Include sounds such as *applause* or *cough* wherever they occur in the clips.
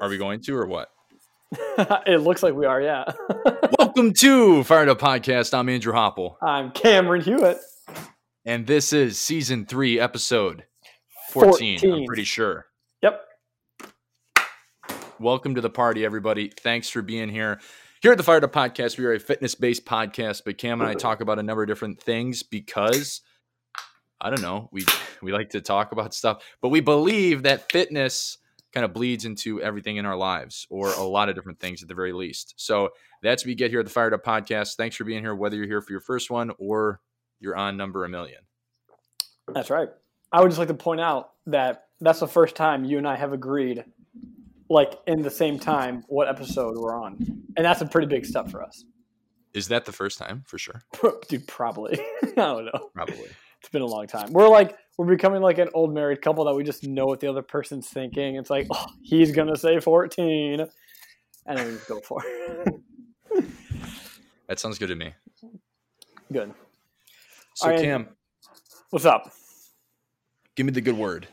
Are we going to or what? *laughs* it looks like we are, yeah. *laughs* Welcome to Fired Up Podcast. I'm Andrew Hopple. I'm Cameron Hewitt. And this is season three, episode 14, 14. I'm pretty sure. Yep. Welcome to the party, everybody. Thanks for being here. Here at the Fired Up Podcast, we are a fitness based podcast, but Cam and I talk about a number of different things because I don't know, we we like to talk about stuff, but we believe that fitness kind of bleeds into everything in our lives or a lot of different things at the very least. So that's what we get here at the Fired Up Podcast. Thanks for being here, whether you're here for your first one or you're on number a million. That's right. I would just like to point out that that's the first time you and I have agreed, like in the same time, what episode we're on. And that's a pretty big step for us. Is that the first time for sure? *laughs* Dude, probably. *laughs* I don't know. Probably. It's been a long time. We're like we're becoming like an old married couple that we just know what the other person's thinking. It's like, oh, he's gonna say fourteen, and then we just go for it. that sounds good to me. Good. So right, Cam, what's up? Give me the good word.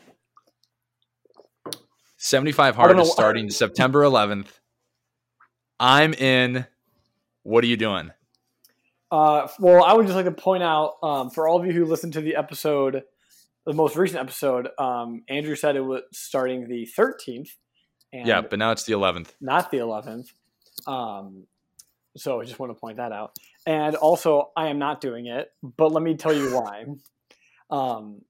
Seventy-five hard is starting September 11th. I'm in. What are you doing? Uh, well, I would just like to point out um, for all of you who listened to the episode, the most recent episode, um, Andrew said it was starting the 13th. yeah, but now it's the 11th. Not the 11th. Um, so I just want to point that out. And also, I am not doing it, but let me tell you why. *laughs* Um,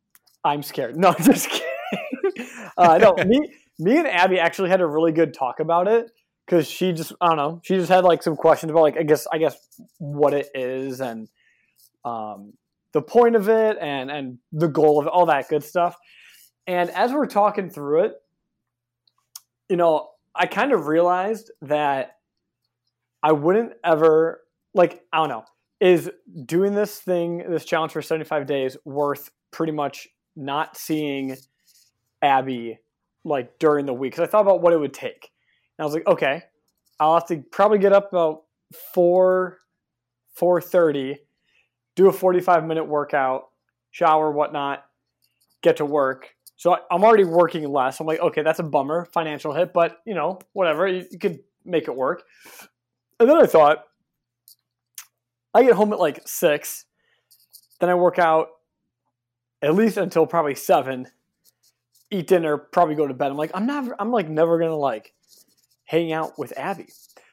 I'm scared. No, *laughs* I'm just kidding. uh, no, me, me and Abby actually had a really good talk about it because she just I don't know she just had like some questions about like I guess I guess what it is and um, the point of it and and the goal of it, all that good stuff. And as we're talking through it, you know, I kind of realized that I wouldn't ever like I don't know is doing this thing this challenge for 75 days worth pretty much not seeing Abby like during the week because I thought about what it would take and I was like, okay, I'll have to probably get up about four, four thirty, do a forty-five minute workout, shower, whatnot, get to work. So I'm already working less. I'm like, okay, that's a bummer, financial hit, but you know, whatever, you, you could make it work. And then I thought, I get home at like six, then I work out at least until probably seven, eat dinner, probably go to bed. I'm like, I'm not, I'm like never gonna like hang out with Abby.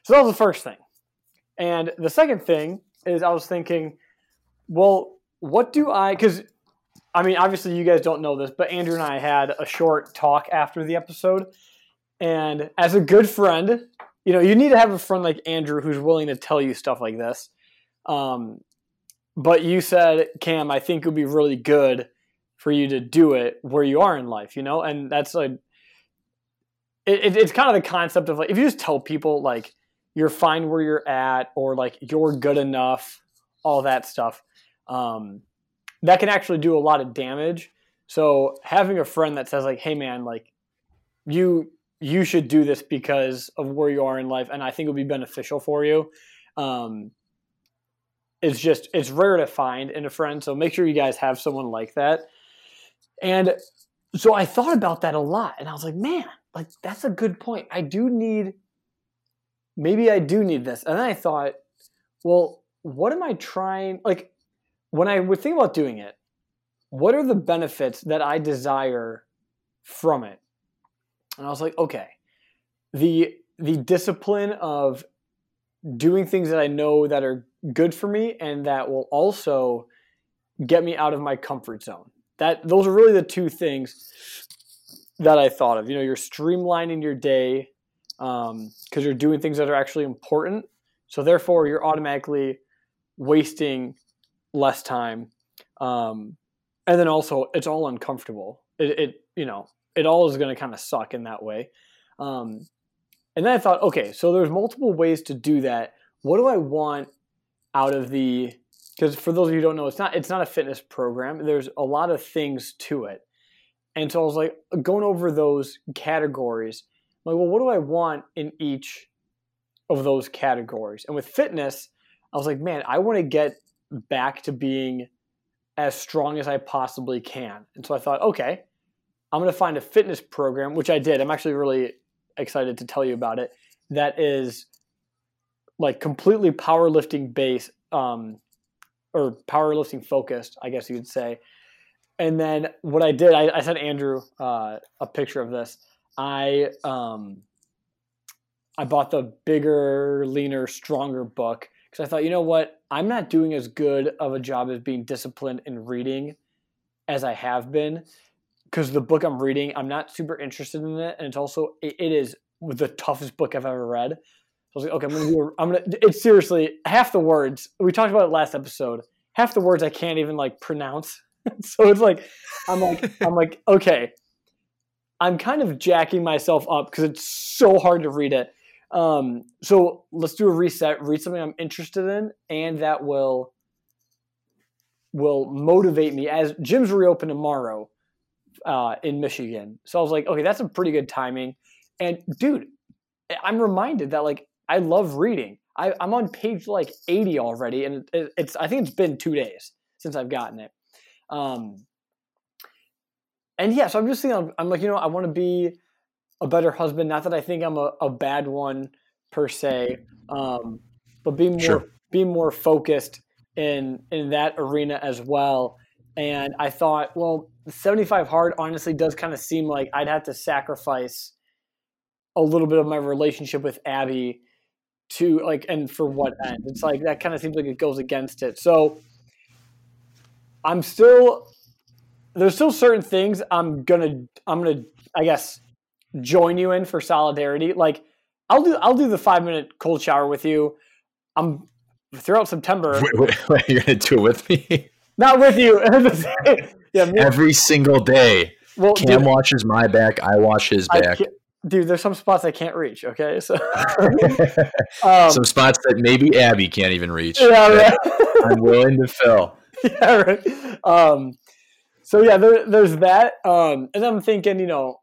So that was the first thing. And the second thing is I was thinking, well, what do I, because I mean, obviously you guys don't know this, but Andrew and I had a short talk after the episode. And as a good friend, you know, you need to have a friend like Andrew who's willing to tell you stuff like this. Um, but you said, Cam, I think it would be really good for you to do it where you are in life, you know? And that's like, it, it's kind of the concept of like if you just tell people like you're fine where you're at or like you're good enough, all that stuff, um, that can actually do a lot of damage. So having a friend that says like, "Hey man, like you you should do this because of where you are in life, and I think it would be beneficial for you," um, it's just it's rare to find in a friend. So make sure you guys have someone like that. And so I thought about that a lot, and I was like, man, like that's a good point. I do need maybe I do need this. And then I thought, well, what am I trying like when I would think about doing it, what are the benefits that I desire from it? And I was like, okay, the the discipline of doing things that I know that are good for me and that will also get me out of my comfort zone. That those are really the two things that I thought of. You know, you're streamlining your day because um, you're doing things that are actually important. So therefore, you're automatically wasting less time. Um, and then also, it's all uncomfortable. It, it you know, it all is going to kind of suck in that way. Um, and then I thought, okay, so there's multiple ways to do that. What do I want out of the? Because for those of you who don't know, it's not it's not a fitness program. There's a lot of things to it. And so I was like going over those categories. I'm like, well, what do I want in each of those categories? And with fitness, I was like, man, I want to get back to being as strong as I possibly can. And so I thought, okay, I'm going to find a fitness program, which I did. I'm actually really excited to tell you about it. That is like completely powerlifting based, um, or powerlifting focused, I guess you would say. And then what I did, I, I sent Andrew uh, a picture of this. I um, I bought the bigger, leaner, stronger book because I thought, you know what, I'm not doing as good of a job as being disciplined in reading as I have been because the book I'm reading, I'm not super interested in it, and it's also it, it is the toughest book I've ever read. So I was like, okay, I'm gonna do. A, I'm gonna. It's seriously half the words we talked about it last episode. Half the words I can't even like pronounce. *laughs* so it's like, I'm like, *laughs* I'm like, okay, I'm kind of jacking myself up because it's so hard to read it. Um, so let's do a reset. Read something I'm interested in, and that will will motivate me. As gyms reopen tomorrow, uh, in Michigan. So I was like, okay, that's a pretty good timing. And dude, I'm reminded that like I love reading. I, am on page like 80 already, and it, it's I think it's been two days since I've gotten it. Um, and yeah, so I'm just thinking, I'm, I'm like, you know, I want to be a better husband. Not that I think I'm a, a bad one per se, um, but being more sure. being more focused in in that arena as well. And I thought, well, 75 hard honestly does kind of seem like I'd have to sacrifice a little bit of my relationship with Abby to like and for what end? It's like that kind of seems like it goes against it. So I'm still there's still certain things I'm gonna I'm gonna I guess join you in for solidarity. Like I'll do I'll do the five minute cold shower with you. I'm throughout September. Wait, wait, *laughs* wait, you're gonna do it with me? Not with you. *laughs* yeah, me, every single day. Well, Cam dude, watches my back. I watch his back. Dude, there's some spots I can't reach. Okay, so *laughs* um, some spots that maybe Abby can't even reach. Yeah, right. I'm willing to fill. Yeah, right. Um, so yeah, there, there's that. Um, and I'm thinking, you know,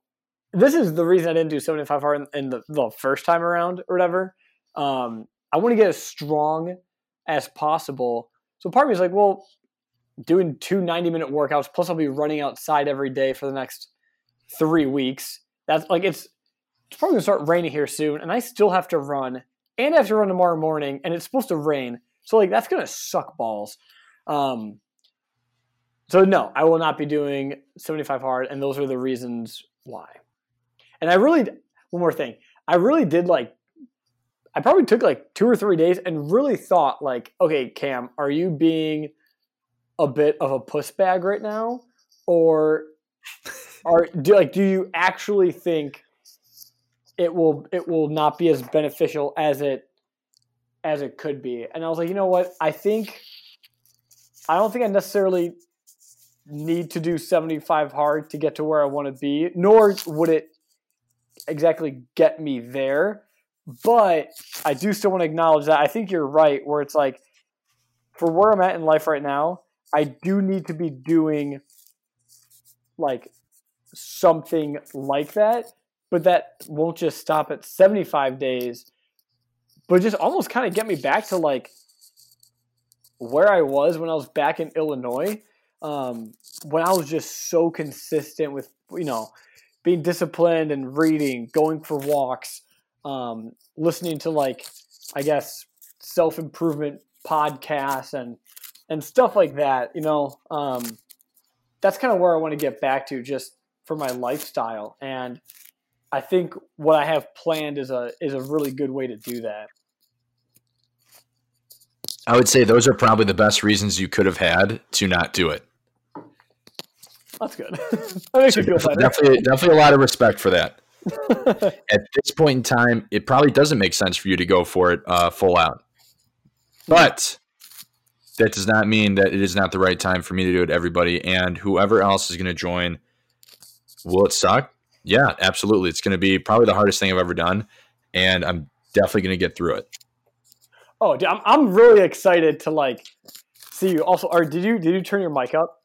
this is the reason I didn't do 75 hard in, in the, the, first time around or whatever. Um, I want to get as strong as possible. So part of me is like, well, doing two 90 minute workouts plus i'll be running outside every day for the next three weeks that's like it's it's probably gonna start raining here soon and i still have to run and i have to run tomorrow morning and it's supposed to rain so like that's gonna suck balls um so no i will not be doing 75 hard and those are the reasons why and i really one more thing i really did like i probably took like two or three days and really thought like okay cam are you being a bit of a puss bag right now, or *laughs* are do like do you actually think it will it will not be as beneficial as it as it could be? And I was like, you know what? I think I don't think I necessarily need to do 75 hard to get to where I want to be, nor would it exactly get me there. But I do still want to acknowledge that I think you're right, where it's like, for where I'm at in life right now, I do need to be doing like something like that, but that won't just stop at 75 days, but just almost kind of get me back to like where I was when I was back in Illinois, um, when I was just so consistent with, you know, being disciplined and reading, going for walks, um, listening to like, I guess, self improvement podcasts and and stuff like that. You know, um, that's kind of where I want to get back to just for my lifestyle. And I think what I have planned is a is a really good way to do that. I would say those are probably the best reasons you could have had to not do it. That's good. *laughs* that makes so feel better. Definitely, definitely a lot of respect for that. *laughs* At this point in time, it probably doesn't make sense for you to go for it uh, full out. But that does not mean that it is not the right time for me to do it, everybody. And whoever else is going to join, will it suck? Yeah, absolutely. It's going to be probably the hardest thing I've ever done. And I'm definitely going to get through it. Oh, dude, I'm, I'm really excited to like see you. Also, or did you did you turn your mic up?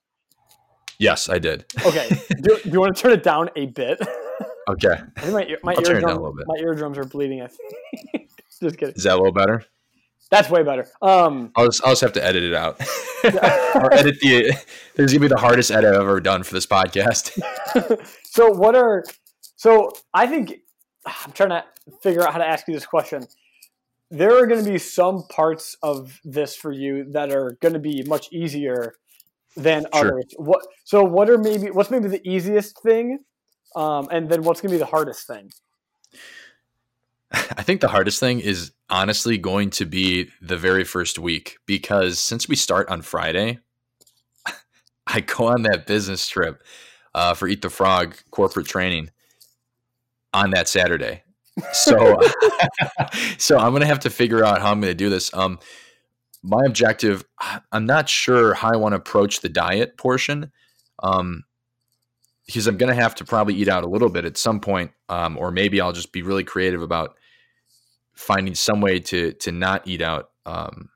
Yes, I did. Okay. do, do you want to turn it down a bit? *laughs* Okay. my my eardrum, my eardrums are bleeding. I think. *laughs* Just kidding. Is that a little better? That's way better. Um, I'll just, I'll just have to edit it out, *laughs* or edit the. This is gonna be the hardest edit I've ever done for this podcast. so what are? So I think I'm trying to figure out how to ask you this question. There are going to be some parts of this for you that are going to be much easier than Sure. others. What? So, what are maybe what's maybe the easiest thing, um, and then what's going to be the hardest thing? *laughs* I think the hardest thing is honestly going to be the very first week because since we start on Friday, *laughs* I go on that business trip uh, for Eat the Frog corporate training on that Saturday. So, *laughs* so I'm gonna have to figure out how I'm gonna do this. Um, my objective, I'm not sure how I want to approach the diet portion, um, because I'm gonna have to probably eat out a little bit at some point, um, or maybe I'll just be really creative about finding some way to to not eat out. Um,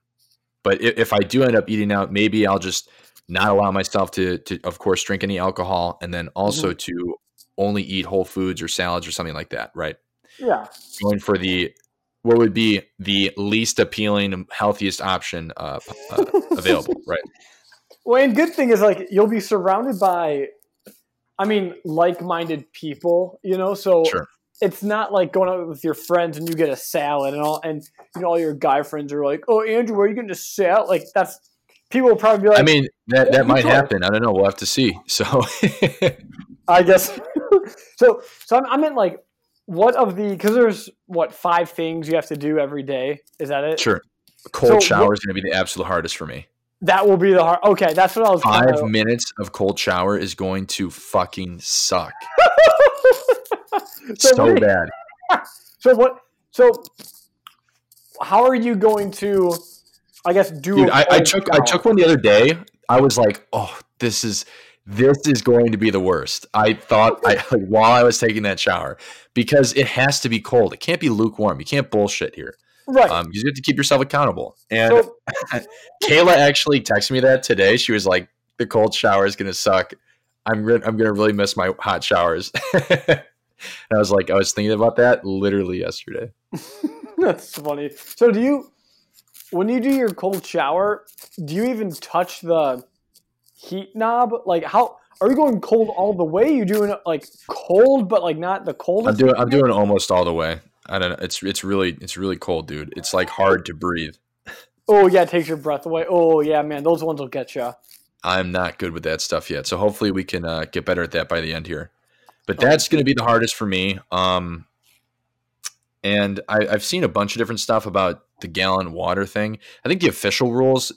but if, if I do end up eating out, maybe I'll just not allow myself to, to of course, drink any alcohol, and then also to only eat whole foods or salads or something like that. Right? Yeah, Going for the what would be the least appealing, healthiest option uh, uh, *laughs* available. Right? Well, and good thing is like you'll be surrounded by, I mean, like-minded people. You know, so Sure. it's not like going out with your friends and you get a salad and all, and you know all your guy friends are like, "Oh, Andrew, where are you getting a salad?" Like that's people will probably be like, I mean that that might happen. I don't know. We'll have to see. So I guess. *laughs* so, so I'm, I'm in like, what of the because there's what five things you have to do every day? Is that it? sure. Cold So shower is going to be the absolute hardest for me. That will be the hard. Okay, that's what I was. Five minutes of cold shower is going to fucking suck *laughs* So so bad. *laughs* So what? So how are you going to? I guess do. Dude, a I, I took I shower? took one the other day. I was like, oh, this is this is going to be the worst. I thought I *laughs* like while I was taking that shower because it has to be cold. It can't be lukewarm. You can't bullshit here. right. Um, you have to keep yourself accountable. And so, *laughs* Kayla actually texted me that today. She was like, "The cold shower is gonna suck. I'm gonna I'm gonna really miss my hot showers." *laughs* and I was like, I was thinking about that literally yesterday. that's funny. So do you? When you do your cold shower, do you even touch the heat knob? Like how? Are you going cold all the way? You doing like cold, but like not the coldest? I'm doing I'm doing almost all the way. I don't know. It's it's really it's really cold, dude. It's like hard to breathe. Oh yeah, it takes your breath away. Oh yeah, man, those ones will get you. I'm not good with that stuff yet. So hopefully we can uh, get better at that by the end here. But that's going to be the hardest for me. Um, and I, I've seen a bunch of different stuff about the gallon water thing. I think the official rules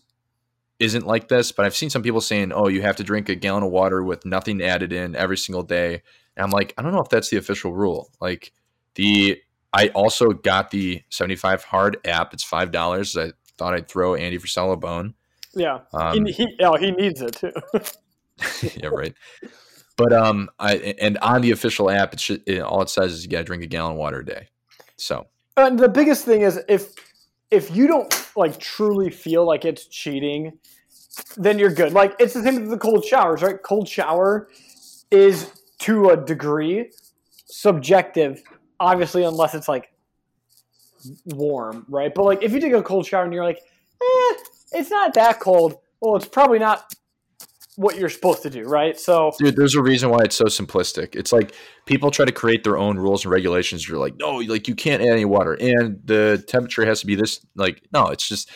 isn't like this, but I've seen some people saying, "Oh, you have to drink a gallon of water with nothing added in every single day." And I'm like, I don't know if that's the official rule. Like the I also got the 75 hard app. It's five dollars. I thought I'd throw Andy Frisella a bone. Yeah, Um, he, he, oh, he needs it too. *laughs* yeah, right. But um, I and on the official app, it's just, it, all it says is you got to drink a gallon of water a day. So And the biggest thing is if if you don't like truly feel like it's cheating, then you're good. Like it's the same with the cold showers, right? Cold shower is to a degree subjective, obviously, unless it's like warm, right? But like if you take a cold shower and you're like, eh, it's not that cold. Well, it's probably not what you're supposed to do, right? So dude, there's a reason why it's so simplistic. It's like people try to create their own rules and regulations. You're like, no, like you can't add any water, and the temperature has to be this. Like, no, it's just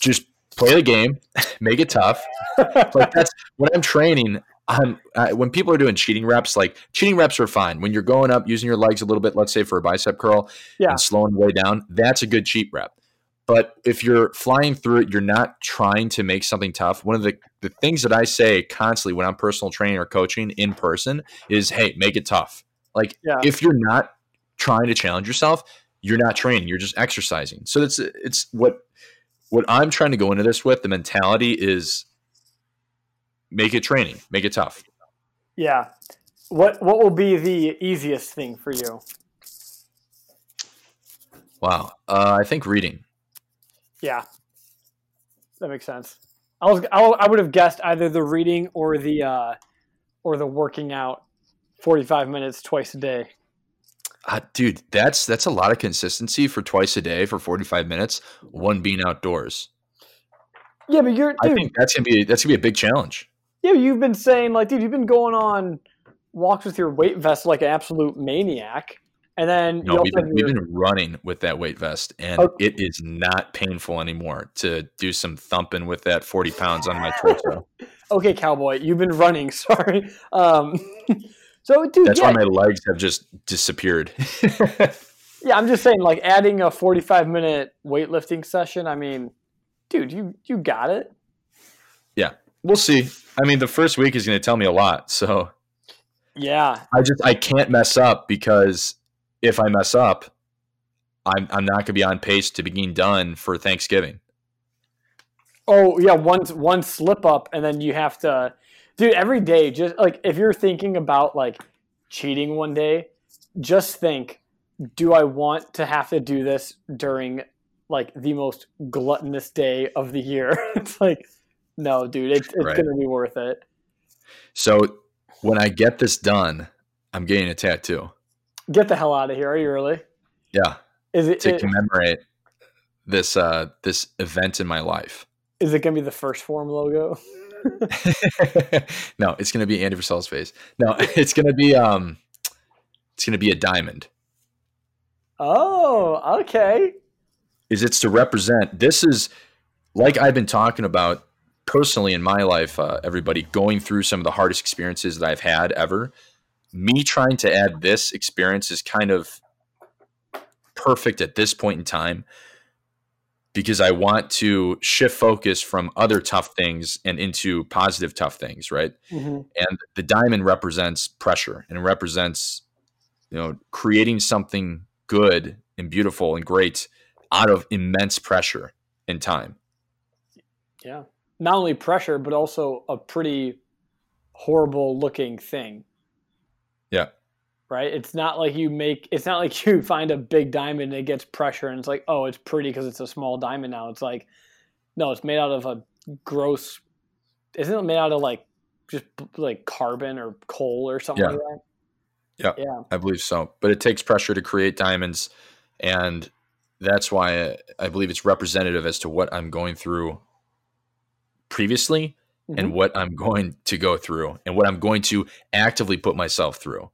just play the game, make it tough. like *laughs* that's when I'm training. I'm uh, when people are doing cheating reps. Like cheating reps are fine when you're going up using your legs a little bit. Let's say for a bicep curl, Yeah. and slowing way down. That's a good cheat rep. But if you're flying through it, you're not trying to make something tough. One of the, the things that I say constantly when I'm personal training or coaching in person is, hey, make it tough. Like Yeah. if you're not trying to challenge yourself, you're not training. You're just exercising. So it's it's what what I'm trying to go into this with. The mentality is make it training, make it tough. yeah. What what will be the easiest thing for you? Wow. Uh, I think reading. Yeah, that makes sense. I was I, I would have guessed either the reading or the uh, or the working out, forty five minutes twice a day. Uh, dude, that's that's a lot of consistency for twice a day for 45 minutes, one being outdoors. Yeah, but you're I think that's gonna be that's gonna be a big challenge. yeah, you've been saying like, dude, you've been going on walks with your weight vest like an absolute maniac, And then No, we've been, we've been running with that weight vest, and Okay. it is not painful anymore to do some thumping with that 40 pounds on my torso. *laughs* okay, cowboy, you've been running. *laughs* Sorry. Um, *laughs* so, dude, That's yeah, why my legs have just disappeared. *laughs* yeah, I'm just saying, like adding a 45 minute weightlifting session. I mean, dude, you you got it. Yeah, we'll see. I mean, the first week is going to tell me a lot. So Yeah, I just I can't mess up because if I mess up, I'm I'm not going to be on pace to begin done for Thanksgiving. Oh yeah, one one slip up, and then you have to, dude. Every day, just like if you're thinking about like cheating one day, just think: Do I want to have to do this during like the most gluttonous day of the year? *laughs* it's like, no, dude. It's it's Right. gonna be worth it. So when I get this done, I'm getting a tattoo. Get the hell out of here. Are you really? Yeah, Is it to is, commemorate this uh this event in my life. is it gonna be the 1st Phorm logo? *laughs* *laughs* no, it's going to be Andy Frisella's face. No, *laughs* it's going to be um it's going to be a diamond. Oh, okay. is it's to represent this is like i've been talking about personally in my life uh, everybody going through some of the hardest experiences that i've had ever me trying to add this experience is kind of perfect at this point in time because i want to shift focus from other tough things and into positive tough things right Mhm. and the diamond represents pressure and represents you know creating something good and beautiful and great out of immense pressure and time Yeah. Not only pressure, but also a pretty horrible looking thing. Right? It's not like you make it's not like *laughs* you find a big diamond and it gets pressure and it's like, "Oh, it's pretty because it's a small diamond now." It's like no, it's made out of a gross Isn't it made out of like just like carbon or coal or something Yeah. like that? Yeah. Yeah. i believe so but it takes pressure to create diamonds and that's why I believe it's representative as to what i'm going through previously and Mhm. what i'm going to go through and what i'm going to actively put myself through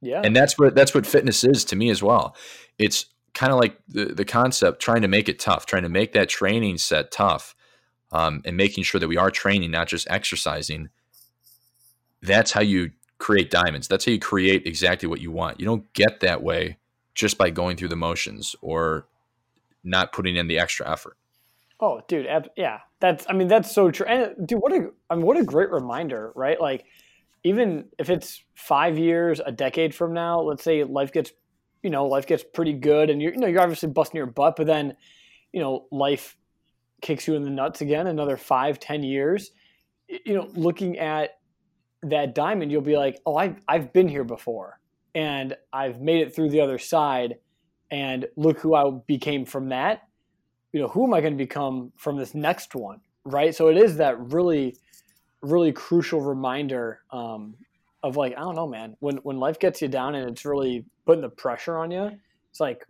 Yeah. and that's what that's what fitness is to me as well it's kind of like the, the concept trying to make it tough trying to make that training set tough um, and making sure that we are training not just exercising that's how you create diamonds that's how you create exactly what you want you don't get that way just by going through the motions or not putting in the extra effort Oh, dude, yeah, that's. I mean, that's so true. And dude, what a, I mean, what a great reminder, right? Like, even if it's five years, a decade from now, let's say life gets, you know, life gets pretty good, and you're, you know, you're obviously busting your butt, but then, you know, life kicks you in the nuts again. Another five, ten years, you know, looking at that diamond, you'll be like, oh, I've I've been here before, and I've made it through the other side, and look who I became from that you know, who am I going to become from this next one, right? So it is that really, really crucial reminder um, of like, I don't know, man, when when life gets you down and it's really putting the pressure on you, it's like,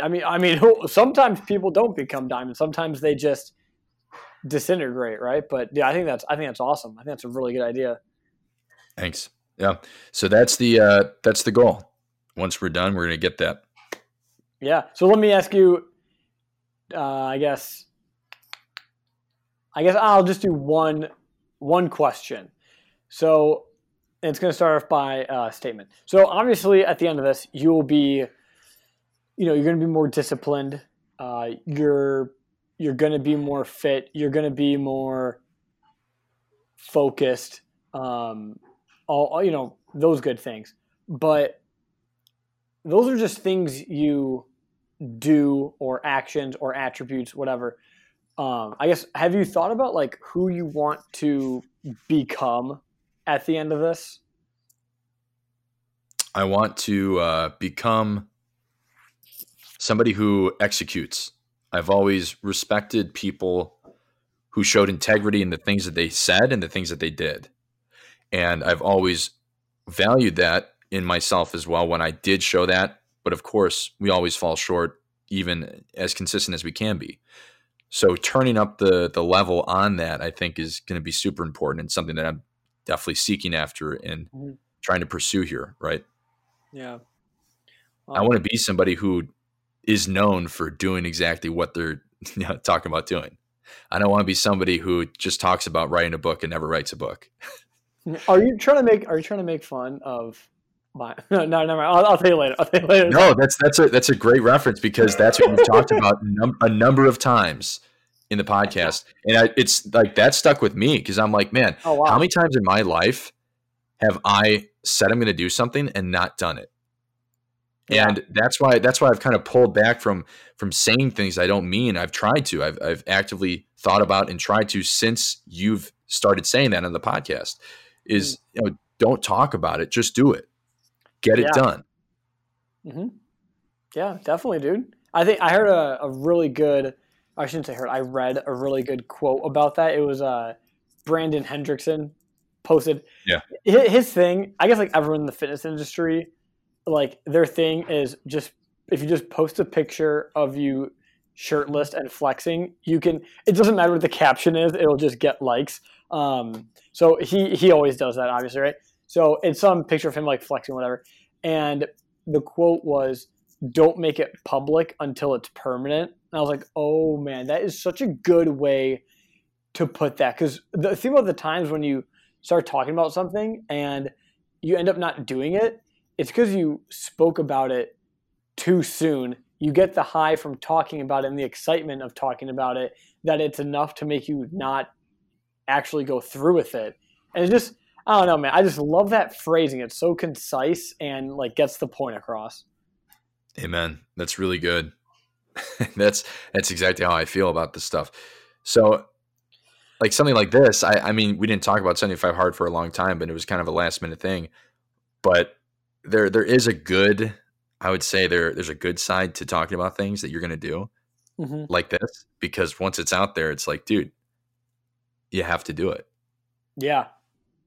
I mean, I mean, *laughs* sometimes people don't become diamonds. Sometimes they just disintegrate, right? But yeah, I think that's I think that's awesome. I think that's a really good idea. thanks yeah so that's the uh that's the goal once we're done we're gonna get that Yeah. So let me ask you. Uh, I guess. I guess I'll just do one one question. So it's going to start off by a statement. So obviously, at the end of this, you will be, you know, you're going to be more disciplined. Uh, you're you're going to be more fit. You're going to be more focused. Um, all- you know those good things, but those are just things you do or actions or attributes, whatever. Um, I guess have you thought about like who you want to become at the end of this? I want to uh, become somebody who executes. I've always respected people who showed integrity in the things that they said and the things that they did. And I've always valued that in myself as well when I did show that. But of course, we always fall short, even as consistent as we can be. So turning up the the level on that, I think, is going to be super important and something that I'm definitely seeking after and Mhm. trying to pursue here. Right. Yeah. I want to be somebody who is known for doing exactly what they're *laughs* you know, talking about doing. I don't want to be somebody who just talks about writing a book and never writes a book. *laughs* Are you trying to make Are you trying to make fun of my? No, *laughs* no, never mind. I'll, I'll tell you later. I'll tell you later. No, that's that's a that's a great reference because that's what we've talked *laughs* about num- a number of times in the podcast, and I, it's like that stuck with me because I'm like, man, Oh wow. how many times in my life have I said I'm going to do something and not done it? Yeah. And that's why that's why I've kind of pulled back from from saying things I don't mean. I've tried to. I've I've actively thought about and tried to since you've started saying that on the podcast. Is mm. you know don't talk about it, just do it, get it Yeah. done. hmm Yeah, definitely, dude. I think I heard a, a really good. I shouldn't say heard. I read a really good quote about that. It was uh, Brandon Hendrickson posted. Yeah. His, his thing. I guess like everyone in the fitness industry, like their thing is just if you just post a picture of you shirtless and flexing, you can. It doesn't matter what the caption is. It'll just get likes. Um, so he he always does that, obviously, right? So it's some picture of him like flexing, whatever. And the quote was, "Don't make it public until it's permanent." And I was like, "Oh man, that is such a good way to put that." Because the thing about the times when you start talking about something and you end up not doing it, it's because you spoke about it too soon. You get the high from talking about it and the excitement of talking about it that it's enough to make you not actually go through with it. And it's just, I don't know, man. I just love that phrasing. It's so concise and like gets the point across. Amen. That's really good. *laughs* that's that's exactly how I feel about this stuff. So like something like this, I, I mean, we didn't talk about 75 hard for a long time, but it was kind of a last minute thing. But there there is a good, I would say there there's a good side to talking about things that you're gonna do hmm like this because once it's out there, it's like, dude, you have to do it. Yeah.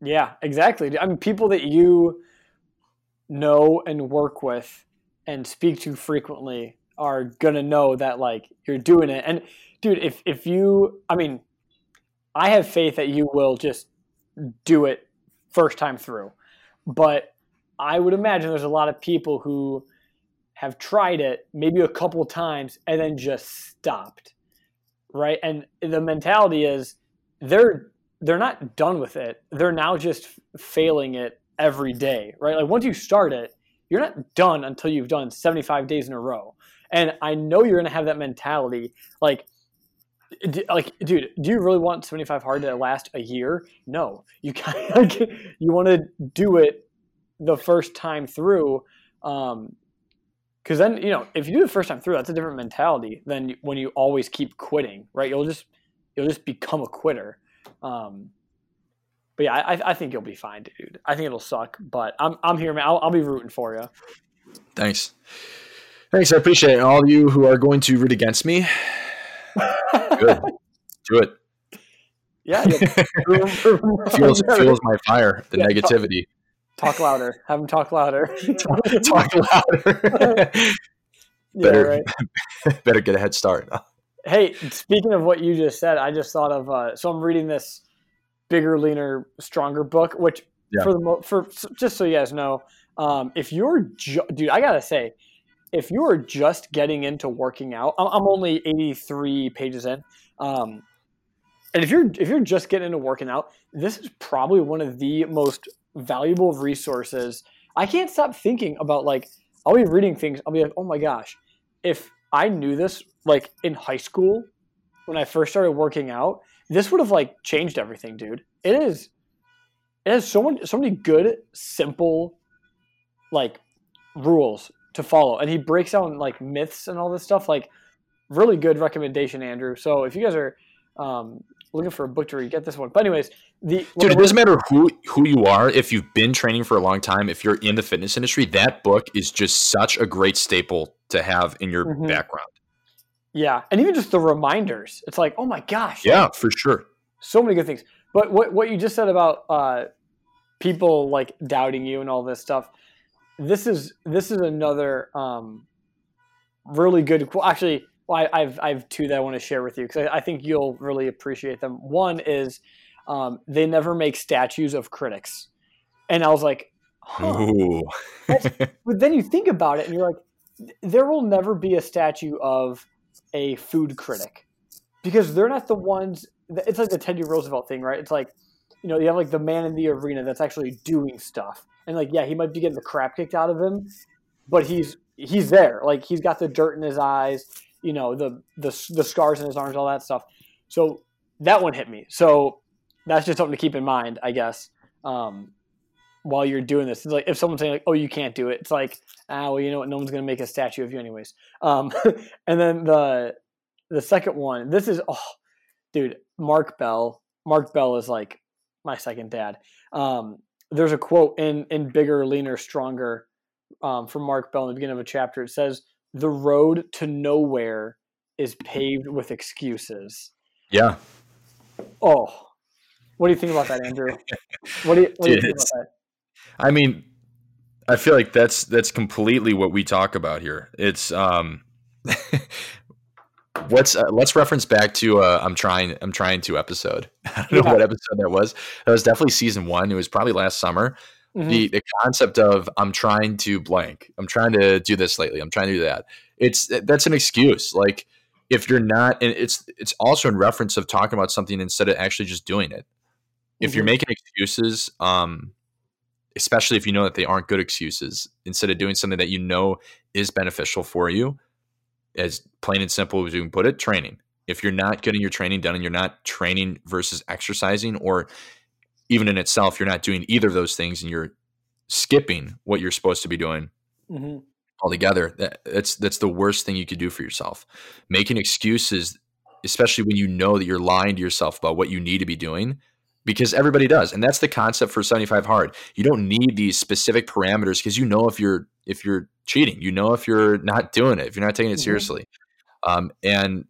Yeah, exactly. I mean, people that you know and work with and speak to frequently are to know that like you're doing it. And dude, if if you I mean, I have faith that you will just do it first time through. But I would imagine there's a lot of people who have tried it maybe a couple times and then just stopped. Right? And the mentality is they're they're not done with it. They're now just failing it every day, right? Like once you start it, you're not done until you've done 75 days in a row. And I know you're going to have that mentality like d- like dude, do you really want 75 hard to last a year? No. You kind of *laughs* you want to do it the first time through um cuz then, you know, if you do the first time through, that's a different mentality than when you always keep quitting, right? You'll just you'll just become a quitter. Um, but yeah, I, I think you'll be fine, dude. I think it'll suck, but I'm I'm here, man. I'll, I'll be rooting for you. Thanks. Thanks. I appreciate it. And all of you who are going to root against me, good. *laughs* Do it. Yeah, yeah. *laughs* fuels fuels my fire. The Yeah, negativity. talk louder. Have them talk louder. *laughs* Talk louder. yeah, better right. better get a head start. Hey, speaking of what you just said, I just thought of. Uh, so I'm reading this bigger, leaner, stronger book. Which, Yeah. for the mo- for just so you guys know, um, if you're ju- dude, I gotta say, if you are just getting into working out, I'm, I'm only 83 pages in. Um, and if you're if you're just getting into working out, this is probably one of the most valuable resources. I can't stop thinking about like I'll be reading things. I'll be like, oh my gosh, if I knew this like in high school when I first started working out, this would have like changed everything, dude. It is. It has so many so many good, simple, like rules to follow, and he breaks down like myths and all this stuff. Like, really good recommendation, Andrew. So if you guys are um, looking for a book to read, get this one. But anyways, the Dude, it doesn't matter who who you are. If you've been training for a long time, if you're in the fitness industry, that book is just such a great staple to have in your Mhm. background. yeah, and even just the reminders. It's like, oh my gosh, Yeah, for sure. so many good things. But what what you just said about uh, people like doubting you and all this stuff, this is this is another um, really good. Actually, well, I, I've I have two that I want to share with you because I, I think you'll really appreciate them. One is um, they never make statues of critics, and I was like, huh. Ooh. *laughs* but then you think about it and you're like, there will never be a statue of a food critic because they're not the ones. It's like the Teddy Roosevelt thing, right? It's like you know you have like the man in the arena that's actually doing stuff, and like yeah, he might be getting the crap kicked out of him, but he's he's there. Like he's got the dirt in his eyes, you know, the the the scars in his arms, all that stuff. So that one hit me. So that's just something to keep in mind, I guess. Um, while you're doing this, it's like if someone's saying like, "Oh, you can't do it," it's like, ah, well, you know what? No one's gonna make a statue of you anyways. Um, *laughs* and then the the second one, this is oh, dude, Mark Bell. Mark Bell is like my second dad. Um, there's a quote in in bigger, leaner, stronger um, from Mark Bell in the beginning of a chapter. It says, "The road to nowhere is paved with excuses." Yeah. Oh, what do you think about that, Andrew? What do you, what Dude, do you think about that? I mean, I feel like that's that's completely what we talk about here. It's um, *laughs* what's uh, let's reference back to uh, I'm trying I'm trying to episode. *laughs* I don't know what episode that was. That was definitely season one. It was probably last summer. Mm-hmm. The the concept of I'm trying to blank. I'm trying to do this lately. I'm trying to do that. It's that's an excuse. Like if you're not, and it's it's also in reference of talking about something instead of actually just doing it. If mm-hmm. you're making excuses, um, especially if you know that they aren't good excuses, instead of doing something that you know is beneficial for you, as plain and simple as you can put it, training. If you're not getting your training done and you're not training versus exercising, or even in itself, you're not doing either of those things and you're skipping what you're supposed to be doing mm-hmm. altogether, that, that's that's the worst thing you could do for yourself. Making excuses, especially when you know that you're lying to yourself about what you need to be doing, because everybody does, and that's the concept for 75 hard. You don't need these specific parameters because you know if you're if you're cheating, you know if you're not doing it, if you're not taking it mm-hmm. seriously, um, and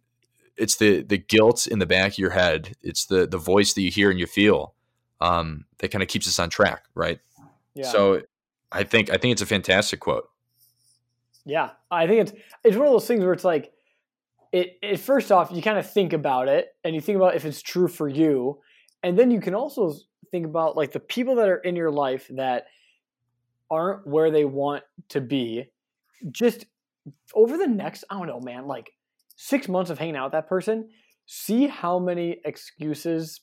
it's the the guilt in the back of your head. It's the the voice that you hear and you feel um, that kind of keeps us on track, right? Yeah. So I think I think it's a fantastic quote. Yeah, I think it's it's one of those things where it's like it, it first off you kind of think about it and you think about if it's true for you and then you can also think about like the people that are in your life that aren't where they want to be just over the next i don't know man like six months of hanging out with that person see how many excuses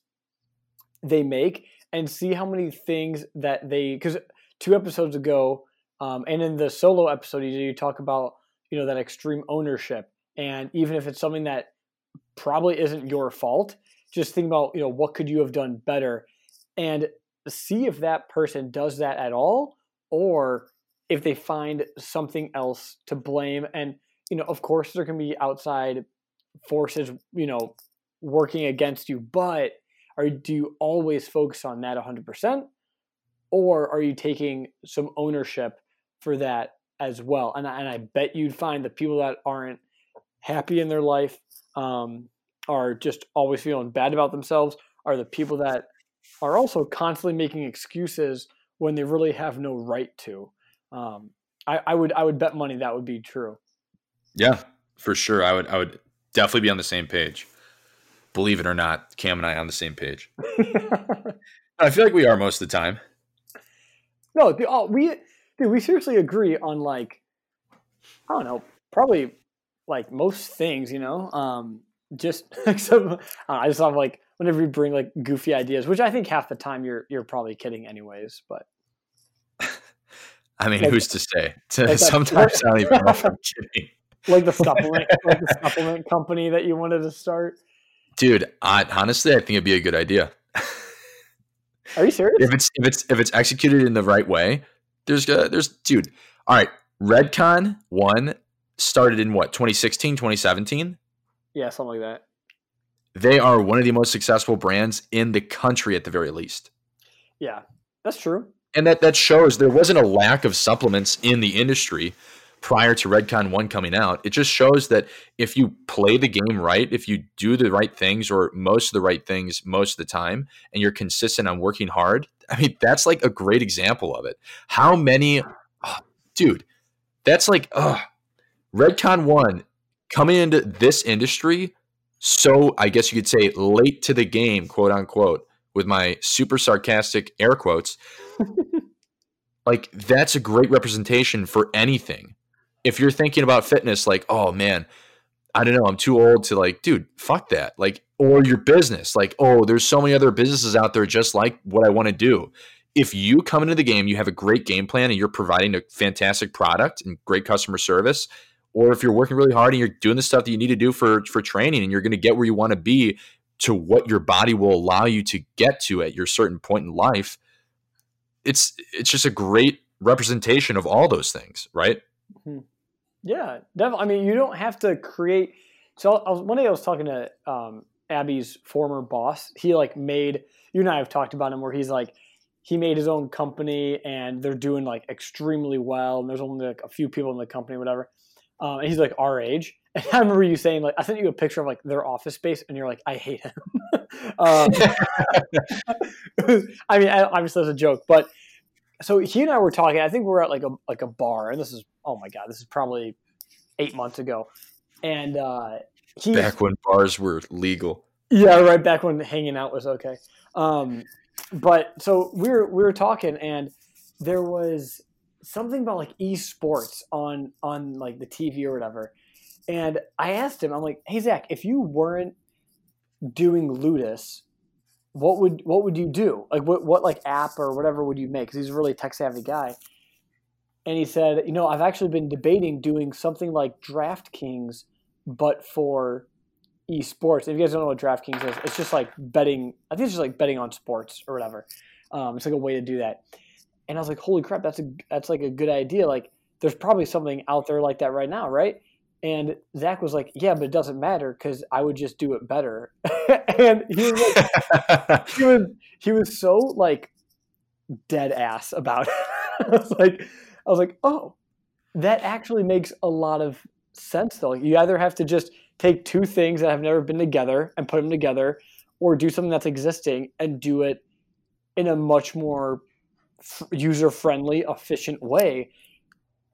they make and see how many things that they because two episodes ago um, and in the solo episode you, you talk about you know that extreme ownership. And even if it's something that probably isn't your fault just think about you know what could you have done better? And see if that person does that at all or if they find something else to blame. And you know of course there can be outside forces you know working against you but are do you always focus on that 100% or are you taking some ownership for that as well and I, and I bet you'd find the people that aren't happy in their life um, are just always feeling bad about themselves are the people that are also constantly making excuses when they really have no right to. Um, I, I would I would bet money that would be true. Yeah, for sure. I would I would definitely be on the same page. Believe it or not, Cam and I on the same page. *laughs* I feel like we are most of the time. No, oh, we dude, we seriously agree on like I don't know, probably like most things, you know. Um, just *laughs* except I just love like whenever you bring like goofy ideas, which I think half the time you're you're probably kidding anyways, but *laughs* I mean, like, who's to say? Like Sometimes I don't even know if I'm kidding. Like the supplement, like the supplement company that you wanted to start. Dude, I, honestly, I think it'd be a good idea. Are you serious? If it's if it's if it's executed in the right way, there's uh, there's dude. All right, Redcon one started in what 2016, 2017. Yeah, something like that. They are one of the most successful brands in the country at the very least. Yeah, that's true. And that that shows there wasn't a lack of supplements in the industry prior to Redcon 1 coming out. It just shows that if you play the game right, if you do the right things or most of the right things most of the time, and you're consistent on working hard, I mean, that's like a great example of it. How many, oh, dude, that's like, oh, Redcon 1 coming into this industry so I guess you could say late to the game, quote unquote, with my super sarcastic air quotes. *laughs* like that's a great representation for anything. If you're thinking about fitness, like, oh man, I don't know, I'm too old to like, dude, fuck that. Like, or your business, like, oh, there's so many other businesses out there just like what I want to do. If you come into the game, you have a great game plan and you're providing a fantastic product and great customer service, or if you're working really hard and you're doing the stuff that you need to do for for training and you're going to get where you want to be to what your body will allow you to get to at your certain point in life, it's it's just a great representation of all those things, right? Mm-hmm. Yeah, definitely. I mean, you don't have to create. So I was, one day I was talking to um, Abby's former boss. He like made you and I have talked about him where he's like he made his own company and they're doing like extremely well and there's only like a few people in the company, whatever. Um, and he's like our age. And I remember you saying like I sent you a picture of like their office space and you're like I hate him. *laughs* um, *laughs* I mean, obviously that's a joke, but so he and I were talking. I think we are at like a like a bar, and this is oh my god, this is probably eight months ago, and uh, he back when bars were legal. Yeah, right back when hanging out was okay. Um, but so we were we were talking, and there was something about like esports on on like the TV or whatever. And I asked him, I'm like, hey Zach, if you weren't doing Ludus, what would what would you do? Like what what like app or whatever would you make? Because he's a really tech savvy guy. And he said, you know, I've actually been debating doing something like DraftKings, but for esports. If you guys don't know what DraftKings is, it's just like betting. I think it's just like betting on sports or whatever. Um, it's like a way to do that and I was like, holy crap, that's a that's like a good idea. Like, there's probably something out there like that right now, right? And Zach was like, yeah, but it doesn't matter because I would just do it better. *laughs* and he was like, *laughs* he was he was so like dead ass about it. *laughs* I was like, I was like, oh, that actually makes a lot of sense though. You either have to just take two things that have never been together and put them together, or do something that's existing and do it in a much more user friendly, efficient way.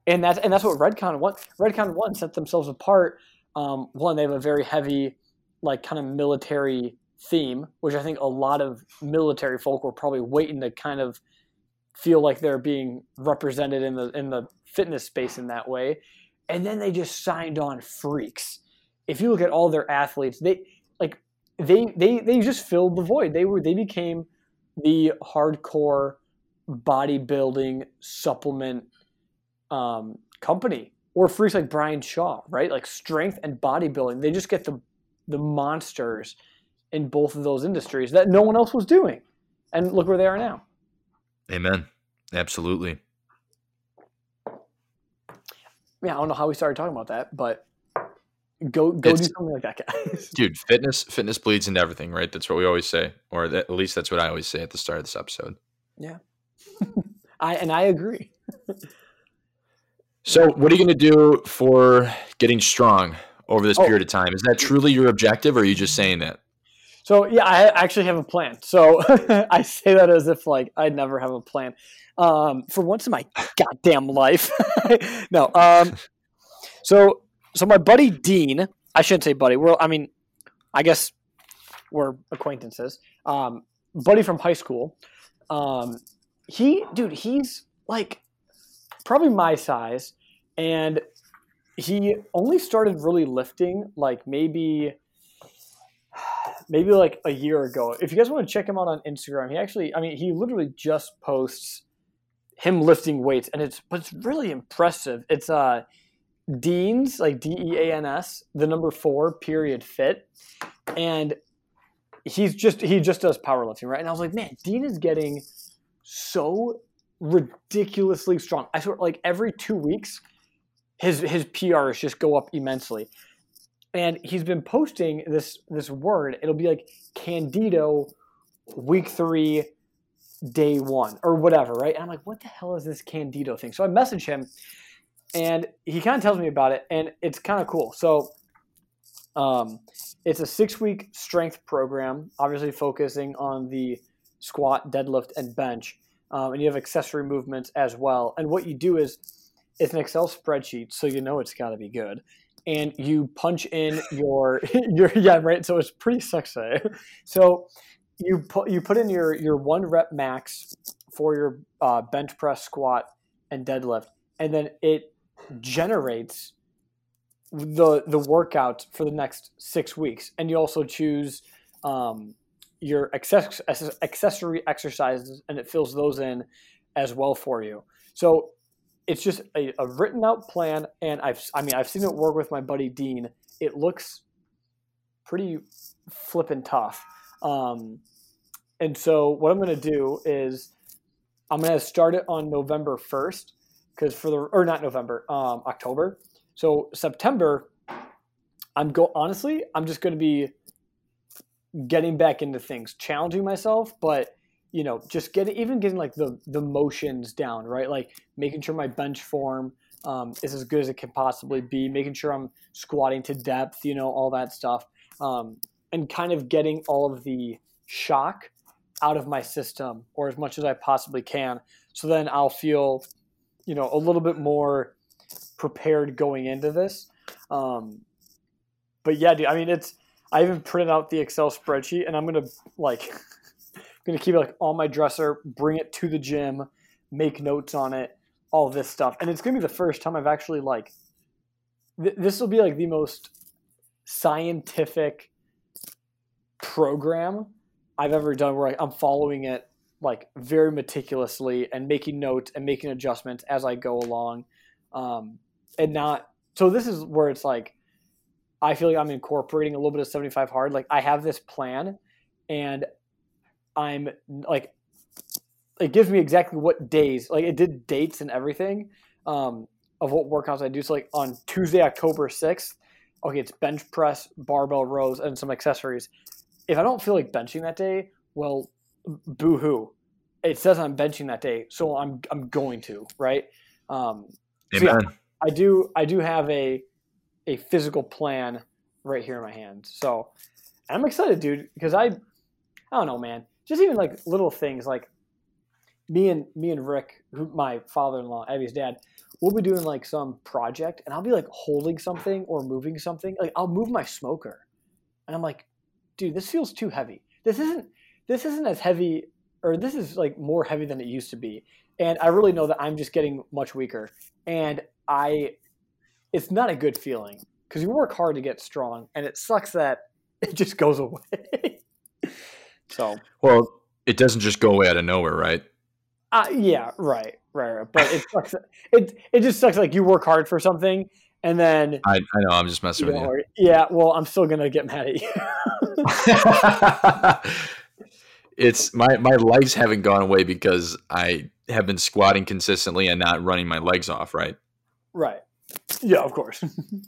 And that's and that's what Redcon one Redcon one set themselves apart. Um, one, they have a very heavy, like kind of military theme, which I think a lot of military folk were probably waiting to kind of feel like they're being represented in the in the fitness space in that way. And then they just signed on freaks. If you look at all their athletes, they like they they they just filled the void. They were they became the hardcore bodybuilding supplement um, company or freaks like Brian Shaw, right? Like strength and bodybuilding. They just get the the monsters in both of those industries that no one else was doing. And look where they are now. Amen. Absolutely. Yeah, I don't know how we started talking about that, but go go it's, do something like that, guys. *laughs* Dude, fitness fitness bleeds into everything, right? That's what we always say, or that, at least that's what I always say at the start of this episode. Yeah, *laughs* I and I agree. *laughs* so, what are you going to do for getting strong over this oh. period of time? Is that truly your objective, or are you just saying that? So, yeah, I actually have a plan. So, *laughs* I say that as if like I never have a plan. Um, for once in my goddamn life, *laughs* no. Um, so, so my buddy Dean, I shouldn't say buddy. We're, I mean, I guess we're acquaintances. Um, buddy from high school. Um, he, dude, he's like probably my size, and he only started really lifting like maybe *sighs* maybe like a year ago. If you guys want to check him out on Instagram, he actually, I mean, he literally just posts him lifting weights, and it's but it's really impressive. It's uh Dean's like D E A N S, the number four period fit, and he's just he just does powerlifting, right? And I was like, man, Dean is getting so ridiculously strong. I swear, like every two weeks, his his PRs just go up immensely. And he's been posting this this word. It'll be like Candito, week three, day one, or whatever, right? And I'm like, what the hell is this Candito thing? So I message him, and he kind of tells me about it, and it's kind of cool. So, um, it's a six week strength program, obviously focusing on the squat, deadlift, and bench. Um, and you have accessory movements as well. And what you do is it's an Excel spreadsheet, so you know it's got to be good. And you punch in *laughs* your *laughs* your yeah right. So it's pretty sexy. So you put you put in your your one rep max for your uh, bench press, squat, and deadlift, and then it generates the the workout for the next six weeks, and you also choose um, your access, accessory exercises, and it fills those in as well for you. So it's just a, a written out plan, and I've I mean I've seen it work with my buddy Dean. It looks pretty flippin' tough. Um, and so what I'm to do is I'm to start it on November 1st because for the or not November, um, October. So September, I'm go honestly, I'm just to be getting back into things, challenging myself, but you know, just getting even getting like the the motions down, right? Like making sure my bench form um, is as good as it can possibly be, making sure I'm squatting to depth, you know, all that stuff, um, and kind of getting all of the shock out of my system or as much as I possibly can. So then I'll feel, you know, a little bit more prepared going into this. Um, but yeah, dude, I mean, it's, I even printed out the Excel spreadsheet and I'm to like, *laughs* to keep it like on my dresser, bring it to the gym, make notes on it, all this stuff. And it's to be the first time I've actually like, th- this will be like the most scientific program I've ever done where I'm following it like very meticulously and making notes and making adjustments as I go along, um, and not. So this is where it's like I feel like I'm incorporating a little bit of 75 hard. Like I have this plan, and I'm like it gives me exactly what days. Like it did dates and everything um, of what workouts I do. So like on Tuesday, October 6th, okay, it's bench press, barbell rows, and some accessories if I don't feel like benching that day, well, boo hoo. It says I'm benching that day, so I'm I'm going to right. Um, so yeah, I do I do have a a physical plan right here in my hand. So I'm excited, dude, because I I don't know, man. Just even like little things like me and me and Rick, my father-in-law, Abby's dad, we'll be doing like some project, and I'll be like holding something or moving something. Like I'll move my smoker, and I'm like, dude, this feels too heavy. This isn't this isn't as heavy or this is like more heavy than it used to be. And I really know that I'm just getting much weaker. And I it's not a good feeling because you work hard to get strong and it sucks that it just goes *laughs* away. so Well, it doesn't just go away out of nowhere, right? Uh, yeah, right, right, right. But it sucks. it it just sucks. Like you work hard for something, and then I, I know I'm just messing with you. Worry. Yeah, well, I'm still gonna get mad at you. *laughs* it's my my legs haven't gone away because I have been squatting consistently and not running my legs off, right? Right. Yeah, of course.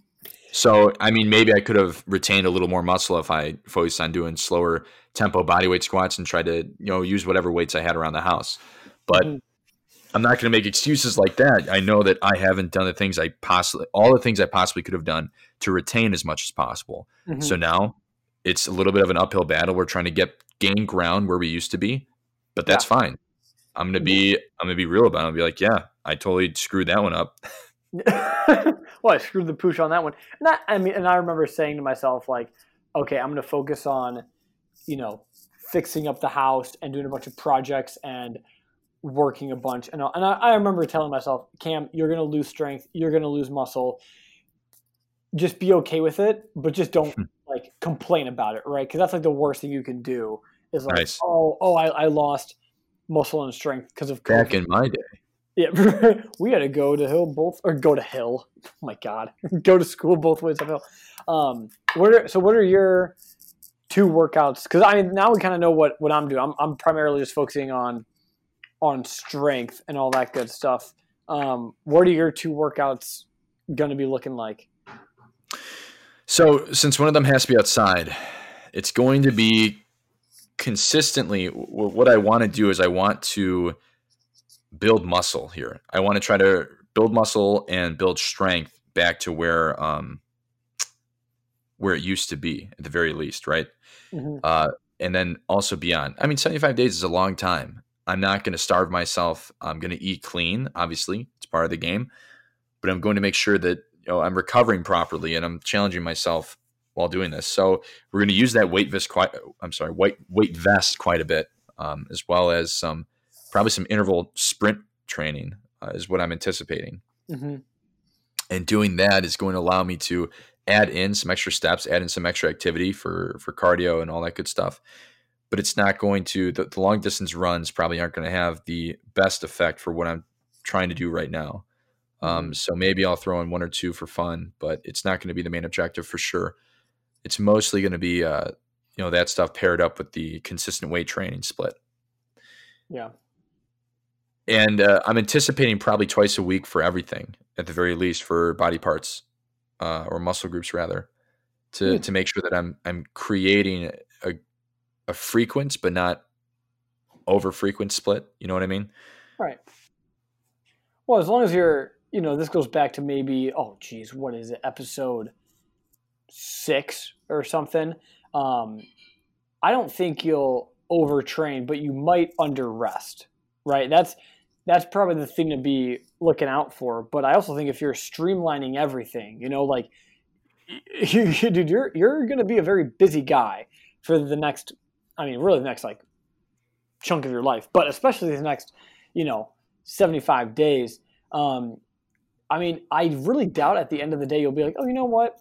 *laughs* so, I mean, maybe I could have retained a little more muscle if I focused on doing slower tempo bodyweight squats and tried to, you know, use whatever weights I had around the house. But mm-hmm. I'm not going to make excuses like that. I know that I haven't done the things I possibly, all the things I possibly could have done to retain as much as possible. Mm-hmm. So now it's a little bit of an uphill battle. We're trying to get gain ground where we used to be, but that's yeah. fine. I'm gonna be, I'm gonna be real about it. I'll be like, yeah, I totally screwed that one up. *laughs* *laughs* well, I screwed the pooch on that one. And that, I mean, and I remember saying to myself, like, okay, I'm gonna focus on, you know, fixing up the house and doing a bunch of projects and working a bunch. And, and I, I remember telling myself, Cam, you're going to lose strength. You're going to lose muscle. Just be okay with it, but just don't hmm. like complain about it, right? Because that's like the worst thing you can do is like, nice. oh, oh, I, I lost muscle and strength because of COVID. back in my day. Yeah, *laughs* we had to go to hill both or go to hill. Oh my god, *laughs* go to school both ways uphill. Um, what are, so what are your two workouts? Because I mean, now we kind of know what what I'm doing. I'm I'm primarily just focusing on on strength and all that good stuff. Um, what are your two workouts going to be looking like? So, since one of them has to be outside, it's going to be consistently. What I want to do is I want to build muscle here. I want to try to build muscle and build strength back to where um, where it used to be at the very least, right? Mm-hmm. Uh, and then also beyond. I mean, 75 days is a long time. I'm not going to starve myself. I'm going to eat clean. Obviously, it's part of the game, but I'm going to make sure that you know I'm recovering properly and I'm challenging myself while doing this. So we're going to use that weight vest quite. I'm sorry, weight weight vest quite a bit, um, as well as some probably some interval sprint training uh, is what I'm anticipating. Mm-hmm. and doing that is going to allow me to add in some extra steps, add in some extra activity for for cardio and all that good stuff. But it's not going to the, the long distance runs probably aren't going to have the best effect for what I'm trying to do right now. Um, mm-hmm. so maybe I'll throw in one or two for fun, but it's not going to be the main objective for sure. It's mostly going to be, uh, you know, that stuff paired up with the consistent weight training split. Yeah. And uh, I'm anticipating probably twice a week for everything, at the very least, for body parts uh, or muscle groups rather, to mm. to make sure that I'm I'm creating a a frequent but not over frequent split. You know what I mean? Right. Well, as long as you're, you know, this goes back to maybe, oh, geez, what is it, episode six or something. Um, I don't think you'll overtrain, but you might under rest, right? That's that's probably the thing to be looking out for. But I also think if you're streamlining everything, you know, like, *laughs* you, dude, you're you're going to be a very busy guy for the next, I mean, really the next like chunk of your life, but especially the next, you know, 75 days. Um, I mean, I really doubt at the end of the day you'll be like, oh, you know what?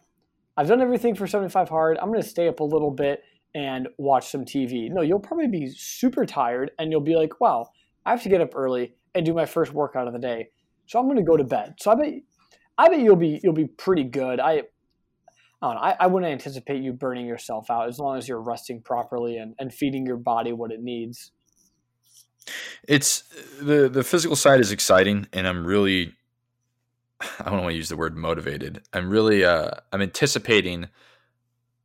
I've done everything for 75 hard. I'm going to stay up a little bit and watch some TV. No, you'll probably be super tired and you'll be like, wow, I have to get up early and do my first workout of the day. So I'm going to go to bed. So I bet, I bet you'll be, you'll be pretty good. I, I don't know. I, I wouldn't anticipate you burning yourself out as long as you're resting properly and, and feeding your body what it needs. It's the the physical side is exciting, and I'm really I don't want to use the word motivated. I'm really uh, I'm anticipating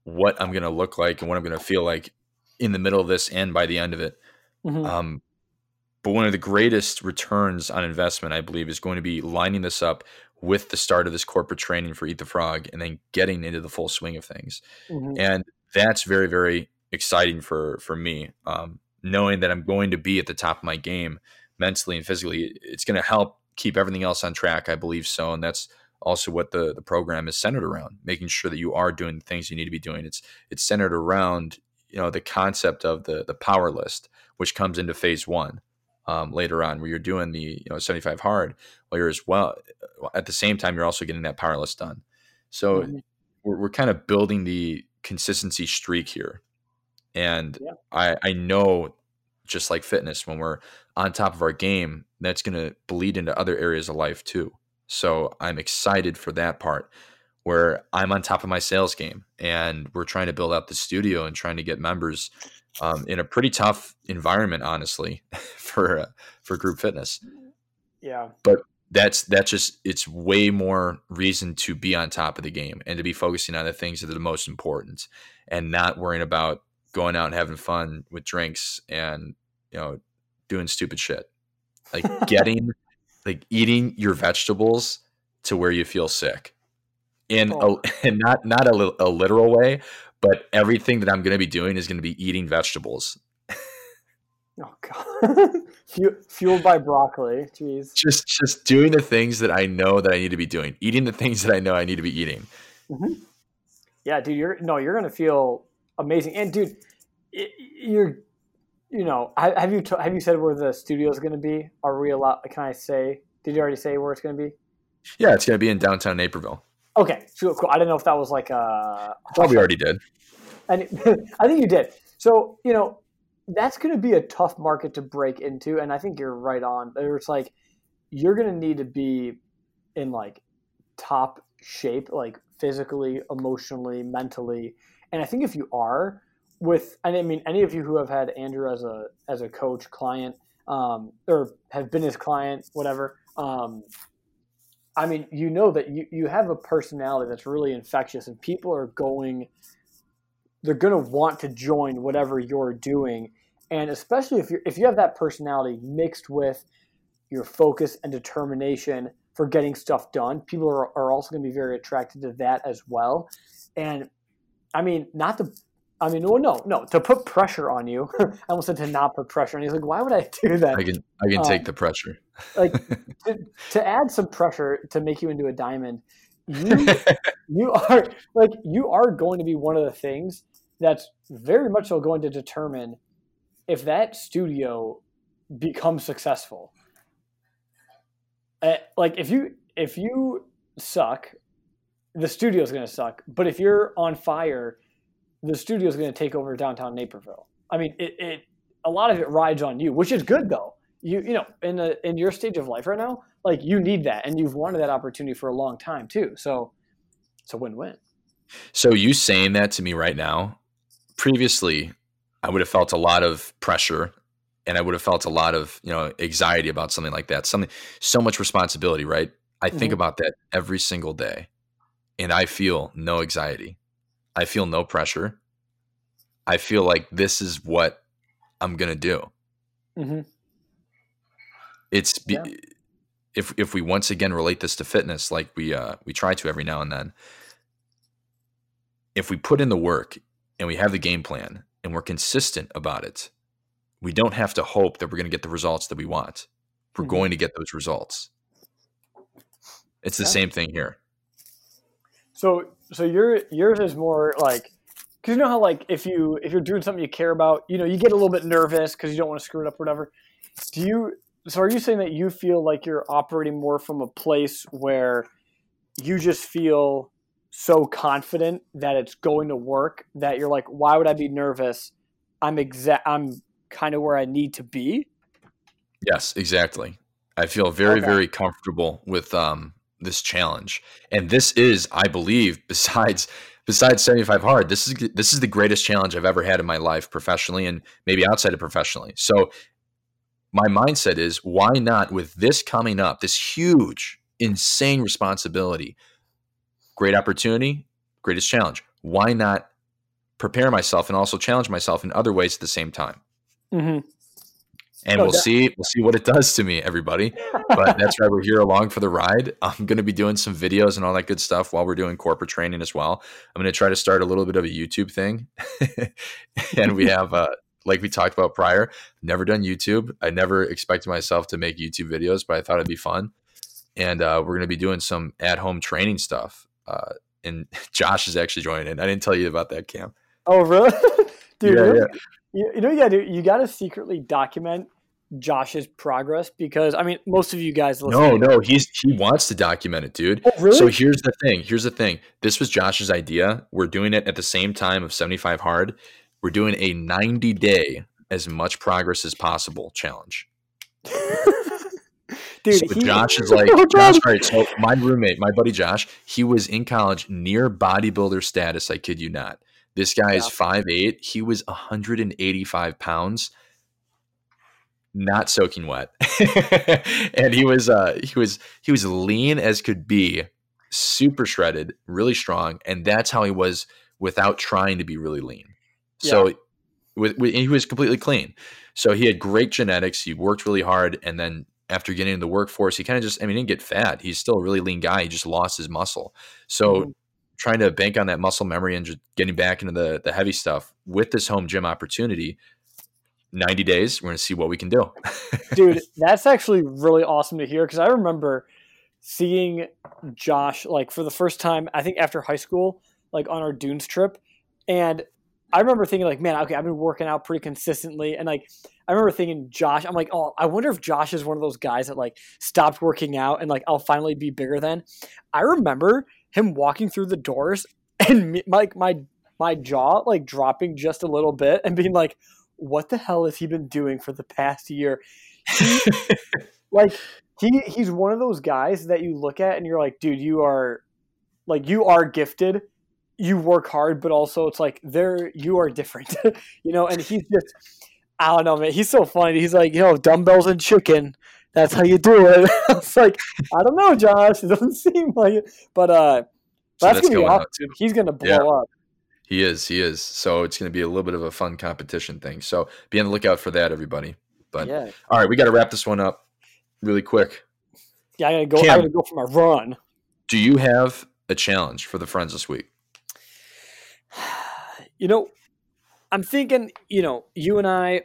what I'm going to look like and what I'm going to feel like in the middle of this and by the end of it. Mm-hmm. Um, but one of the greatest returns on investment, I believe, is going to be lining this up with the start of this corporate training for Eat the Frog and then getting into the full swing of things. Mm-hmm. And that's very, very exciting for for me. Um, knowing that I'm going to be at the top of my game mentally and physically, it's going to help keep everything else on track. I believe so, and that's also what the the program is centered around, making sure that you are doing the things you need to be doing. It's it's centered around you know the concept of the the power list, which comes into phase one um, later on, where you're doing the you know 75 hard, while you're as well at the same time you're also getting that power list done. So mm-hmm. we're, we're kind of building the consistency streak here and yeah. I, I know just like fitness, when we're on top of our game, that's going to bleed into other areas of life too. So I'm excited for that part where I'm on top of my sales game and we're trying to build out the studio and trying to get members um, in a pretty tough environment, honestly, *laughs* for uh, for group fitness. Yeah, but that's that's just it's way more reason to be on top of the game and to be focusing on the things that are the most important and not worrying about going out and having fun with drinks and you know doing stupid shit. Like *laughs* getting like eating your vegetables to where you feel sick in oh. a, and *laughs* not not a, a literal way but everything that i'm going to be doing is going to be eating vegetables oh god *laughs* fueled by broccoli jeez just just doing the things that i know that i need to be doing eating the things that i know i need to be eating mm-hmm. yeah dude you're no you're going to feel amazing. And dude, you're, you know, have you have you said where the studio is going to be? Are we allowed? Can I say? Did you already say where it's going to be? Yeah, it's going to be in downtown Naperville. Okay, cool. cool. I don't know if that was like a. I thought we already did. And *laughs* I think you did. So you know, that's going to be a tough market to break into, and I think you're right on. It's like you're going to need to be in like top shape, like physically, emotionally, mentally, and I think if you are with, I mean, any of you who have had Andrew as a as a coach, client, um, or have been his client, whatever. Um, I mean, you know that you, you have a personality that's really infectious, and people are going, they're going to want to join whatever you're doing, and especially if you if you have that personality mixed with your focus and determination for getting stuff done, people are, are also going to be very attracted to that as well. And I mean, not to. I mean, well, no, no, to put pressure on you. *laughs* I almost said to not put pressure on you. He's like, why would I do that? I can, I can um, take the pressure. like *laughs* to, to, add some pressure to make you into a diamond. You, *laughs* you are like you are going to be one of the things that's very much so going to determine if that studio becomes successful. Uh, like if you if you suck, the studio's going to suck. But if you're on fire, the studio is going to take over downtown Naperville. I mean, it, it a lot of it rides on you, which is good though. You you know, in a, in your stage of life right now, like you need that, and you've wanted that opportunity for a long time too. So it's a win-win. So you saying that to me right now, previously, I would have felt a lot of pressure and I would have felt a lot of, you know, anxiety about something like that. Something so much responsibility, right? I mm-hmm. think about that every single day and I feel no anxiety. I feel no pressure. I feel like this is what I'm going to do. Mm-hmm. It's be, yeah. if if we once again relate this to fitness like we uh we try to every now and then if we put in the work and we have the game plan and we're consistent about it, we don't have to hope that we're going to get the results that we want. We're mm-hmm. going to get those results. It's the yeah. same thing here. So, so your yours is more like because you know how like if you if you're doing something you care about, you know, you get a little bit nervous because you don't want to screw it up or whatever. Do you? So, are you saying that you feel like you're operating more from a place where you just feel so confident that it's going to work that you're like, why would I be nervous? I'm exact. I'm kind of where I need to be. Yes, exactly. I feel very, okay. very comfortable with um, this challenge, and this is, I believe, *laughs* besides besides 75 hard, this is this is the greatest challenge I've ever had in my life, professionally and maybe outside of professionally. So, my mindset is, why not with this coming up, this huge, insane responsibility? great opportunity, greatest challenge. Why not prepare myself and also challenge myself in other ways at the same time? Mm-hmm. And we'll see we'll see what it does to me, everybody. But that's why we're here along for the ride. I'm going to be doing some videos and all that good stuff while we're doing corporate training as well. I'm going to try to start a little bit of a YouTube thing, *laughs* and we have uh, like we talked about prior. Never done YouTube. I never expected myself to make YouTube videos, but I thought it'd be fun. And uh, we're going to be doing some at home training stuff. Uh, and *laughs* Josh is actually joining in. I didn't tell you about that, Cam. Oh, really? *laughs* Dude, yeah, yeah. You, you know, you got to you got to secretly document Josh's progress because I mean, most of you guys. No, no, he's he wants to document it, dude. Oh, really? So here's the thing. Here's the thing. This was Josh's idea. We're doing it at the same time of 75 hard. We're doing a 90 day as much progress as possible challenge. *laughs* Dude, so he, Josh is *laughs* like, oh, Josh, all right, so my roommate, my buddy Josh, he was in college near bodybuilder status. I kid you not. This guy yeah. is 5'8. He was 185 pounds, not soaking wet. *laughs* and he was uh he was he was lean as could be, super shredded, really strong. And that's how he was without trying to be really lean. So yeah. with, with, he was completely clean. So he had great genetics. He worked really hard, and then after getting in the workforce, he kind of just, I mean, he didn't get fat. He's still a really lean guy. He just lost his muscle. So mm-hmm. Trying to bank on that muscle memory and just getting back into the, the heavy stuff with this home gym opportunity, 90 days, we're going to see what we can do. *laughs* Dude, that's actually really awesome to hear because I remember seeing Josh like for the first time, I think after high school, like on our Dunes trip. And I remember thinking like, man, okay, I've been working out pretty consistently, and like, I remember thinking Josh. I'm like, oh, I wonder if Josh is one of those guys that like stopped working out and like I'll finally be bigger then. I remember him walking through the doors *laughs* and me, like my my jaw like dropping just a little bit and being like, what the hell has he been doing for the past year? He, *laughs* like he he's one of those guys that you look at and you're like, dude, you are like you are gifted you work hard, but also it's like there you are different, *laughs* you know. And he's just, I don't know, man. He's so funny. He's like, you know, dumbbells and chicken. That's how you do it. *laughs* I was like, I don't know, Josh. It doesn't *laughs* seem like it, but uh, so that's, that's, gonna be awesome. He's gonna blow yeah. up. He is. He is. So it's gonna be a little bit of a fun competition thing. So be on the lookout for that, everybody. But yeah. all right, we got to wrap this one up really quick. Yeah, I gotta go. Cam, I gotta go for my run. Do you have a challenge for the friends this week? *sighs* You know, I'm thinking, you know, you and I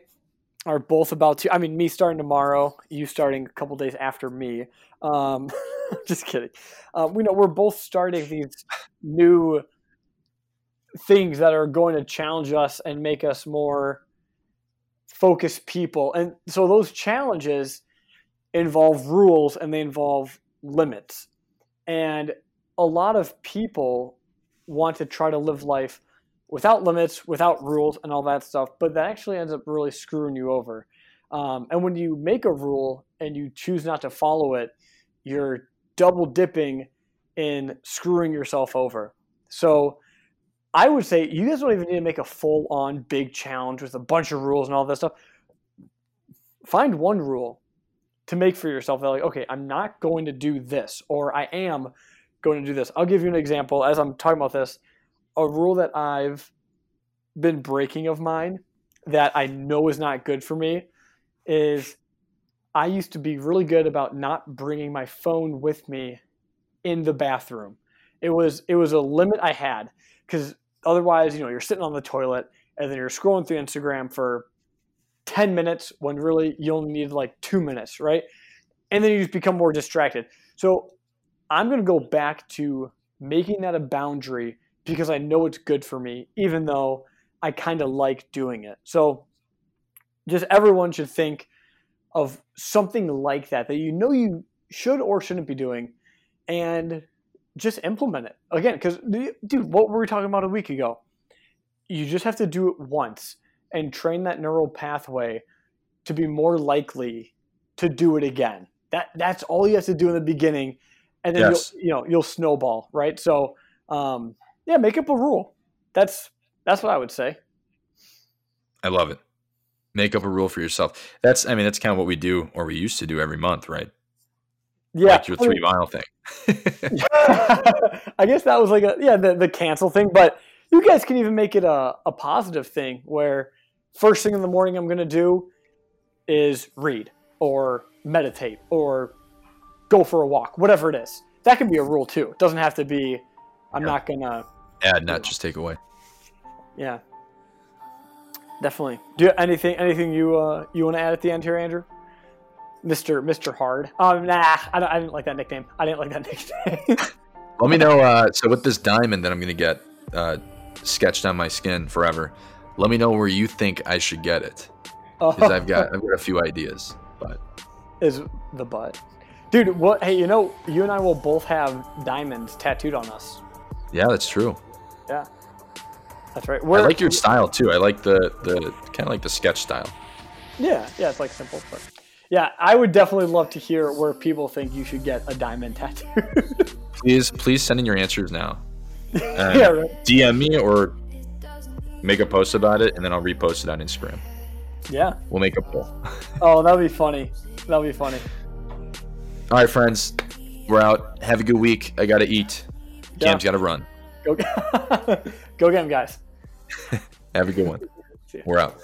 are both about to. I mean, me starting tomorrow, you starting a couple days after me. Um, *laughs* just kidding. Um, we know we're both starting these new things that are going to challenge us and make us more focused people. And so those challenges involve rules and they involve limits. And a lot of people want to try to live life without limits, without rules, and all that stuff, but that actually ends up really screwing you over. Um, and when you make a rule and you choose not to follow it, you're double dipping in screwing yourself over. So I would say you guys don't even need to make a full on big challenge with a bunch of rules and all that stuff. Find one rule to make for yourself that, like, okay, I'm not going to do this, or I am going to do this. I'll give you an example as I'm talking about this. A rule that I've been breaking of mine that I know is not good for me is I used to be really good about not bringing my phone with me in the bathroom. It was it was a limit I had because otherwise, you know, you're sitting on the toilet and then you're scrolling through Instagram for 10 minutes when really you only need like two minutes, right? And then you just become more distracted. So I'm going to go back to making that a boundary because I know it's good for me, even though I kind of like doing it. So just everyone should think of something like that that you know you should or shouldn't be doing and just implement it again because dude what were we talking about a week ago you just have to do it once and train that neural pathway to be more likely to do it again that that's all you have to do in the beginning and then yes. you'll, you know you'll snowball right so um, yeah make up a rule that's that's what i would say i love it make up a rule for yourself that's i mean that's kind of what we do or we used to do every month right yeah, like your three mile thing. *laughs* I guess that was like a yeah the the cancel thing, but you guys can even make it a, a positive thing where first thing in the morning I'm going to do is read or meditate or go for a walk, whatever it is. That can be a rule too. It doesn't have to be. I'm yeah. not gonna add, not just take away. Yeah, definitely. Do you, anything anything you uh, you want to add at the end here, Andrew? Mr. Mr. Hard. Um, nah, I, I didn't like that nickname. I didn't like that *laughs* nickname. Let me know. Uh, so with this diamond that I'm gonna get uh, sketched on my skin forever, let me know where you think I should get it. Because I've got I've got a few ideas, but is the butt, dude? What? Hey, you know, you and I will both have diamonds tattooed on us. Yeah, that's true. Yeah, that's right. We're, I like your style too. I like the the kind of like the sketch style. Yeah, yeah, it's like simple, but yeah, I would definitely love to hear where people think you should get a diamond *laughs* tattoo. please, please send in your answers now. Uh, *laughs* yeah, right. DM me or make a post about it, and then I'll repost it on Instagram. Yeah, we'll make a poll. *laughs* oh, that'll be funny. That'll be funny. All right, friends, we're out. Have a good week. I gotta eat. Yeah. Cam's gotta run. Go, *laughs* go get him, guys. Have a good one. *laughs* We're out.